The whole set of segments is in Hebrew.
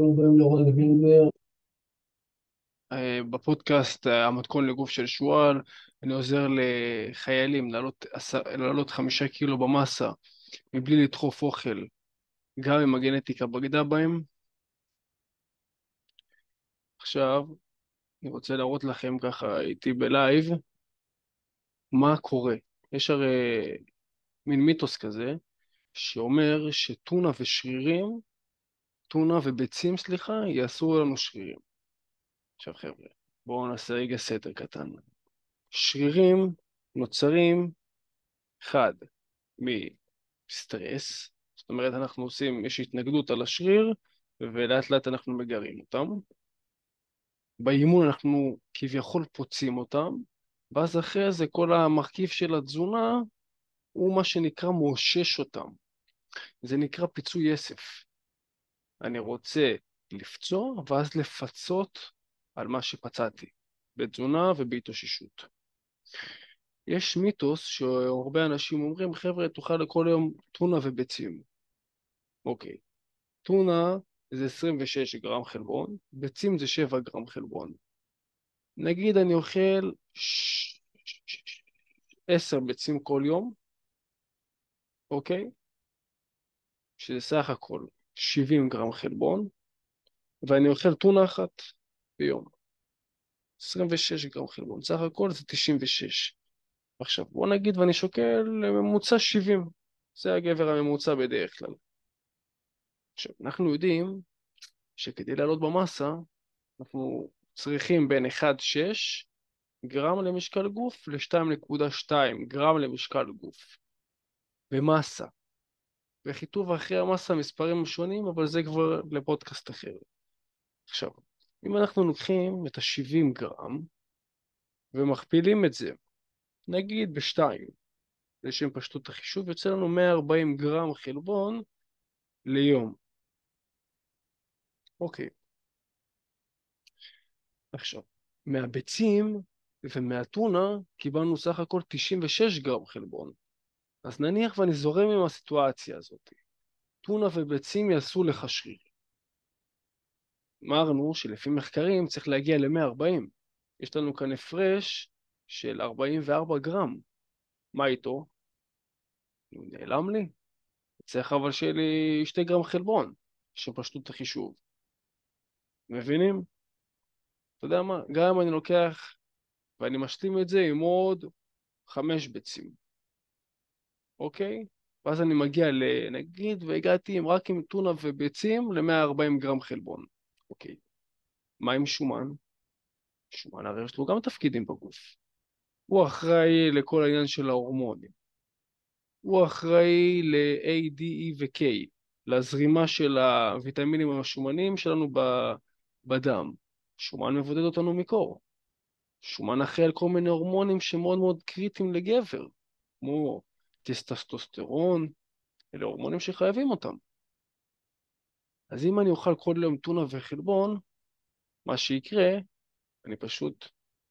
שלום קוראים לי רון וילבר, אה, בפודקאסט אה, המתכון לגוף של שועל, אני עוזר לחיילים לעלות, חמישה קילו במסה מבלי לדחוף אוכל, גם אם הגנטיקה בגדה בהם. עכשיו, אני רוצה להראות לכם ככה איתי בלייב מה קורה. יש הרי מין מיתוס כזה שאומר שטונה ושרירים, טונה וביצים, סליחה, יעשו לנו שרירים. עכשיו חבר'ה, בואו נעשה רגע סדר קטן. שרירים נוצרים, אחד, מסטרס, זאת אומרת אנחנו עושים, יש התנגדות על השריר ולאט לאט אנחנו מגרים אותם. באימון אנחנו כביכול פוצעים אותם, ואז אחרי זה כל המרכיב של התזונה הוא מה שנקרא מאושש אותם. זה נקרא פיצוי יסף. אני רוצה לפצוע ואז לפצות על מה שפצעתי, בתזונה ובהתאוששות. יש מיתוס שהרבה אנשים אומרים, חבר'ה, תאכל כל יום טונה וביצים. אוקיי, טונה זה 26 גרם חלבון, ביצים זה 7 גרם חלבון. נגיד אני אוכל 10 ביצים כל יום, אוקיי? שזה סך הכל 70 גרם חלבון, ואני אוכל טונה אחת ביום. 26 גרם חלבון, סך הכל זה 96. עכשיו, בוא נגיד ואני שוקל ממוצע 70, זה הגבר הממוצע בדרך כלל. עכשיו, אנחנו יודעים שכדי לעלות במסה, אנחנו צריכים בין 1.6 גרם למשקל גוף ל-2.2 גרם למשקל גוף במסה. בחיתוב אחרי המסה מספרים שונים, אבל זה כבר לפודקאסט אחר. עכשיו, אם אנחנו לוקחים את ה-70 גרם ומכפילים את זה, נגיד בשתיים, לשם פשטות החישוב, יוצא לנו 140 גרם חלבון ליום. אוקיי. עכשיו, מהביצים ומהטונה קיבלנו סך הכל 96 גרם חלבון. אז נניח ואני זורם עם הסיטואציה הזאת. טונה וביצים יעשו לך שריר. אמרנו שלפי מחקרים צריך להגיע ל-140. יש לנו כאן הפרש של 44 גרם. מה איתו? הוא נעלם לי? צריך אבל שיהיה לי 2 גרם חלבון, שפשטו את החישוב. מבינים? אתה יודע מה? גם אם אני לוקח ואני משלים את זה עם עוד 5 ביצים, אוקיי? ואז אני מגיע לנגיד והגעתי עם, רק עם טונה וביצים ל-140 גרם חלבון. אוקיי. מה עם שומן? שומן הרי יש לו גם תפקידים בגוף. הוא אחראי לכל העניין של ההורמונים. הוא אחראי ל-A, D, E ו-K, לזרימה של הוויטמינים השומניים שלנו בדם. שומן מבודד אותנו מקור. שומן אחראי על כל מיני הורמונים שמאוד מאוד קריטיים לגבר, כמו טסטסטוסטרון, אלה הורמונים שחייבים אותם. אז אם אני אוכל כל יום טונה וחלבון, מה שיקרה, אני פשוט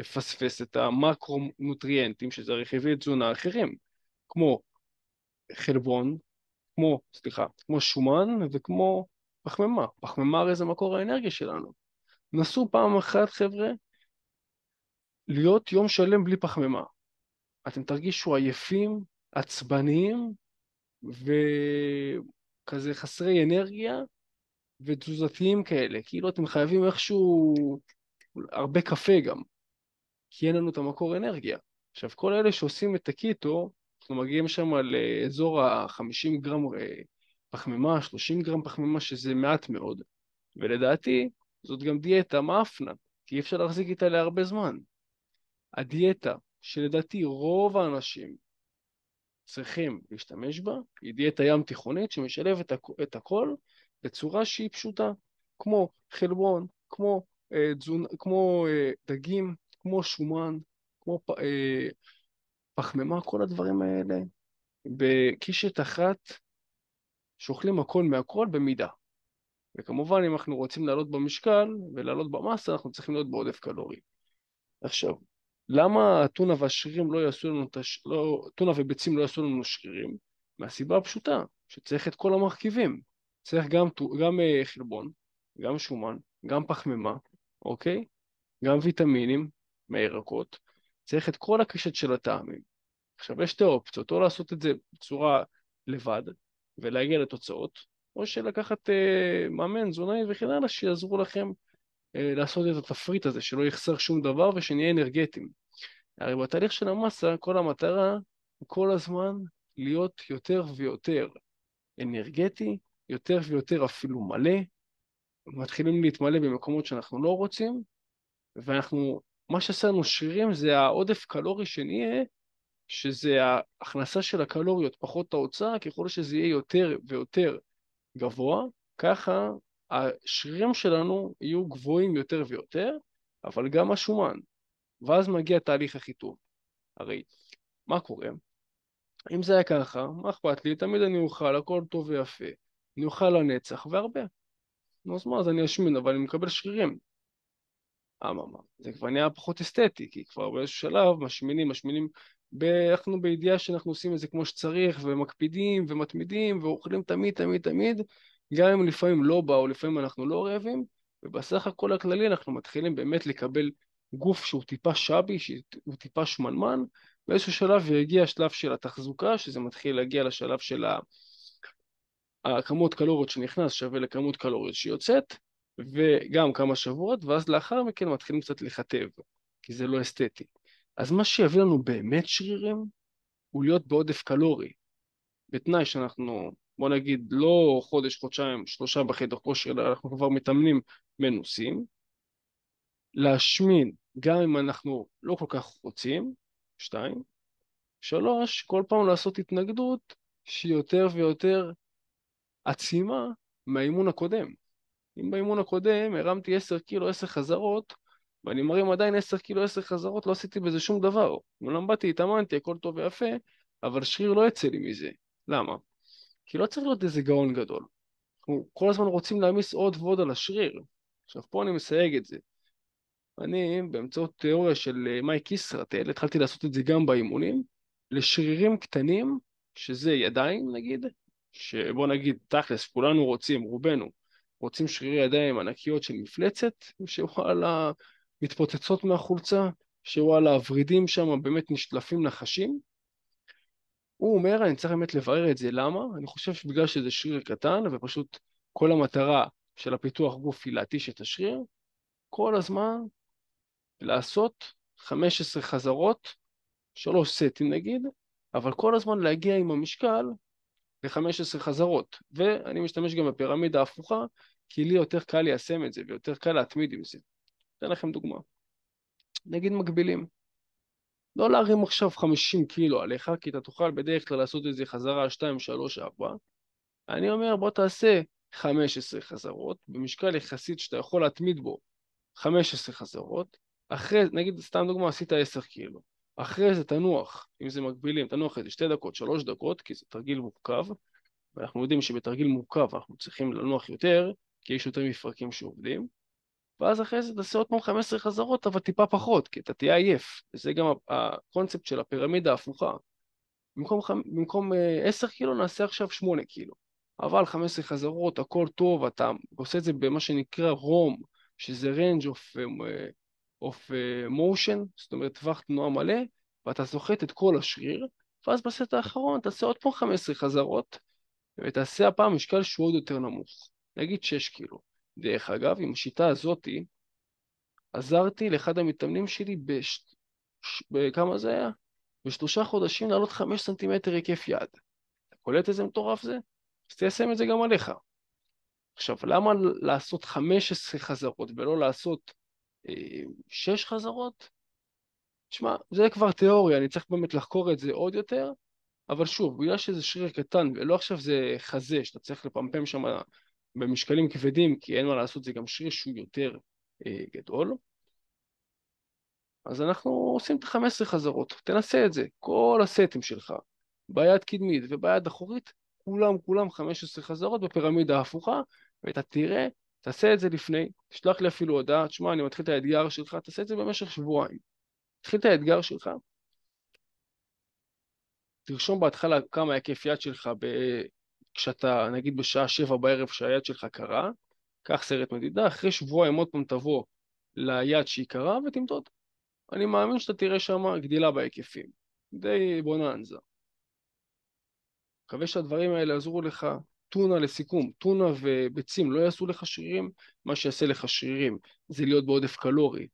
אפספס את המקרונוטריאנטים, שזה רכיבי תזונה אחרים, כמו חלבון, כמו, סליחה, כמו שומן וכמו פחמימה. פחמימה הרי זה מקור האנרגיה שלנו. נסו פעם אחת, חבר'ה, להיות יום שלם בלי פחמימה. אתם תרגישו עייפים, עצבניים וכזה חסרי אנרגיה ותזוזתיים כאלה. כאילו אתם חייבים איכשהו הרבה קפה גם, כי אין לנו את המקור אנרגיה. עכשיו, כל אלה שעושים את הקיטו, אנחנו מגיעים שם לאזור ה-50 גרם אה, פחמימה, 30 גרם פחמימה, שזה מעט מאוד. ולדעתי, זאת גם דיאטה מאפנה, כי אי אפשר להחזיק איתה להרבה זמן. הדיאטה שלדעתי רוב האנשים צריכים להשתמש בה, היא דיאטה ים תיכונית שמשלבת את הכל בצורה שהיא פשוטה, כמו חלבון, כמו, אה, תזונ... כמו אה, דגים, כמו שומן, כמו אה, פחמימה, כל הדברים האלה בקישת אחת שאוכלים הכל מהכל במידה. וכמובן אם אנחנו רוצים לעלות במשקל ולעלות במסה אנחנו צריכים להיות בעודף קלורי. עכשיו, למה הטונה והשרירים לא יעשו לנו, תש... לא... טונה וביצים לא יעשו לנו שרירים? מהסיבה הפשוטה, שצריך את כל המרכיבים. צריך גם, גם אה, חלבון, גם שומן, גם פחמימה, אוקיי? גם ויטמינים מהירקות. צריך את כל הקשת של הטעמים. עכשיו, יש שתי אופציות, או לעשות את זה בצורה לבד ולהגיע לתוצאות, או שלקחת אה, מאמן, תזונאי וכן הלאה, שיעזרו לכם לעשות את התפריט הזה, שלא יחסר שום דבר ושנהיה אנרגטיים. הרי בתהליך של המסה, כל המטרה היא כל הזמן להיות יותר ויותר אנרגטי, יותר ויותר אפילו מלא, מתחילים להתמלא במקומות שאנחנו לא רוצים, ואנחנו, מה שעשה לנו שרירים זה העודף קלורי שנהיה, שזה ההכנסה של הקלוריות פחות ההוצאה, ככל שזה יהיה יותר ויותר גבוה, ככה השרירים שלנו יהיו גבוהים יותר ויותר, אבל גם השומן. ואז מגיע תהליך החיטוב. הרי, מה קורה? אם זה היה ככה, מה אכפת לי? תמיד אני אוכל, הכל טוב ויפה. אני אוכל לנצח והרבה. נו, אז מה, אז אני אשמין, אבל אני מקבל שרירים. אממה, זה כבר נהיה פחות אסתטי, כי כבר באיזשהו שלב משמינים, משמינים, אנחנו בידיעה שאנחנו עושים את זה כמו שצריך, ומקפידים, ומתמידים, ואוכלים תמיד, תמיד, תמיד, גם אם לפעמים לא באו, לפעמים אנחנו לא רעבים, ובסך הכל הכללי אנחנו מתחילים באמת לקבל גוף שהוא טיפה שבי, שהוא טיפה שמנמן, באיזשהו שלב יגיע השלב של התחזוקה, שזה מתחיל להגיע לשלב של הכמות קלוריות שנכנס שווה לכמות קלוריות שיוצאת, וגם כמה שבועות, ואז לאחר מכן מתחילים קצת לכתב, כי זה לא אסתטי. אז מה שיביא לנו באמת שרירים, הוא להיות בעודף קלורי, בתנאי שאנחנו, בוא נגיד, לא חודש, חודשיים, שלושה בחדר כושר, אלא אנחנו כבר מתאמנים מנוסים, להשמין גם אם אנחנו לא כל כך רוצים, שתיים, שלוש, כל פעם לעשות התנגדות שהיא יותר ויותר עצימה מהאימון הקודם. אם באימון הקודם הרמתי 10 קילו 10 חזרות, ואני מרים עדיין 10 קילו 10 חזרות, לא עשיתי בזה שום דבר. אומנם באתי, התאמנתי, הכל טוב ויפה, אבל שריר לא יצא לי מזה. למה? כי לא צריך להיות איזה גאון גדול. אנחנו כל הזמן רוצים להעמיס עוד ועוד על השריר. עכשיו פה אני מסייג את זה. אני, באמצעות תיאוריה של אה, מייק ישרטל, התחלתי לעשות את זה גם באימונים, לשרירים קטנים, שזה ידיים נגיד, שבוא נגיד תכלס, כולנו רוצים, רובנו, רוצים שרירי ידיים ענקיות של מפלצת, שוואלה מתפוצצות מהחולצה, שוואלה הוורידים שם באמת נשלפים נחשים. הוא אומר, אני צריך באמת לברר את זה, למה? אני חושב שבגלל שזה שריר קטן, ופשוט כל המטרה של הפיתוח גוף היא להתיש את השריר, כל הזמן לעשות 15 חזרות, שלוש סטים נגיד, אבל כל הזמן להגיע עם המשקל ל-15 חזרות. ואני משתמש גם בפירמידה ההפוכה, כי לי יותר קל ליישם את זה ויותר קל להתמיד עם זה. אתן לכם דוגמה. נגיד מקבילים. לא להרים עכשיו 50 קילו עליך, כי אתה תוכל בדרך כלל לעשות איזה חזרה 2, 3, 4. אני אומר, בוא תעשה 15 חזרות, במשקל יחסית שאתה יכול להתמיד בו 15 חזרות, אחרי, נגיד סתם דוגמה, עשית 10 קילו, אחרי זה תנוח, אם זה מקבילים, תנוח איזה 2 דקות, 3 דקות, כי זה תרגיל מורכב, ואנחנו יודעים שבתרגיל מורכב אנחנו צריכים לנוח יותר, כי יש יותר מפרקים שעובדים, ואז אחרי זה תעשה עוד פעם 15 חזרות, אבל טיפה פחות, כי אתה תהיה עייף, וזה גם הקונספט של הפירמידה ההפוכה. במקום, במקום 10 אה, קילו נעשה עכשיו 8 קילו, אבל 15 חזרות, הכל טוב, אתה עושה את זה במה שנקרא רום, שזה range of אה, of uh, motion, זאת אומרת טווח תנועה מלא, ואתה סוחט את כל השריר, ואז בסט האחרון תעשה עוד פעם 15 חזרות, ותעשה הפעם משקל שהוא עוד יותר נמוך, נגיד 6 קילו. דרך אגב, עם השיטה הזאתי, עזרתי לאחד המתאמנים שלי בש... בכמה זה היה? בשלושה חודשים לעלות 5 סנטימטר היקף יד. אתה קולט איזה מטורף זה? אז תיישם את זה גם עליך. עכשיו, למה לעשות 15 חזרות ולא לעשות שש חזרות? תשמע, זה כבר תיאוריה, אני צריך באמת לחקור את זה עוד יותר, אבל שוב, בגלל שזה שריר קטן ולא עכשיו זה חזה שאתה צריך לפמפם שם במשקלים כבדים, כי אין מה לעשות, זה גם שריר שהוא יותר אה, גדול. אז אנחנו עושים את ה-15 חזרות, תנסה את זה, כל הסטים שלך, ביד קדמית וביד אחורית, כולם כולם 15 חזרות בפירמידה ההפוכה, ואתה תראה תעשה את זה לפני, תשלח לי אפילו הודעה, תשמע, אני מתחיל את האתגר שלך, תעשה את זה במשך שבועיים. תתחיל את האתגר שלך, תרשום בהתחלה כמה היקף יד שלך. כשאתה, נגיד בשעה שבע בערב שהיד שלך קרה, קח סרט מדידה, אחרי שבועיים עוד פעם תבוא ליד שהיא קרה ותמדוד. אני מאמין שאתה תראה שם גדילה בהיקפים. די בוננזה. מקווה שהדברים האלה יעזרו לך. טונה לסיכום, טונה וביצים לא יעשו לך שרירים, מה שיעשה לך שרירים זה להיות בעודף קלורי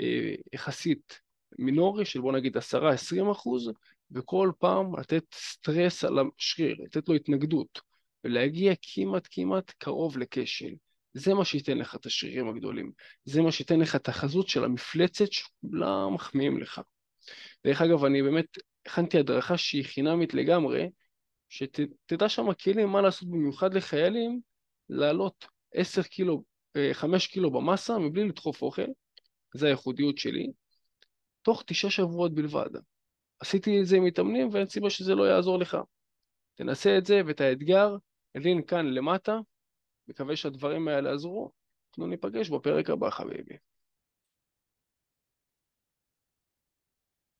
אה, יחסית מינורי של בוא נגיד 10-20 אחוז, וכל פעם לתת סטרס על השריר, לתת לו התנגדות, ולהגיע כמעט כמעט קרוב לכשל. זה מה שייתן לך את השרירים הגדולים, זה מה שייתן לך את החזות של המפלצת שכולם מחמיאים לך. דרך אגב, אני באמת הכנתי הדרכה שהיא חינמית לגמרי, שתדע שם כלים מה לעשות במיוחד לחיילים, לעלות 10 קילו, 5 אה, קילו במסה מבלי לדחוף אוכל, זה הייחודיות שלי, תוך תשעה שבועות בלבד. עשיתי את זה עם מתאמנים ואין סיבה שזה לא יעזור לך. תנסה את זה ואת האתגר, הלין כאן למטה, מקווה שהדברים האלה יעזרו. אנחנו ניפגש בפרק הבא חביבי.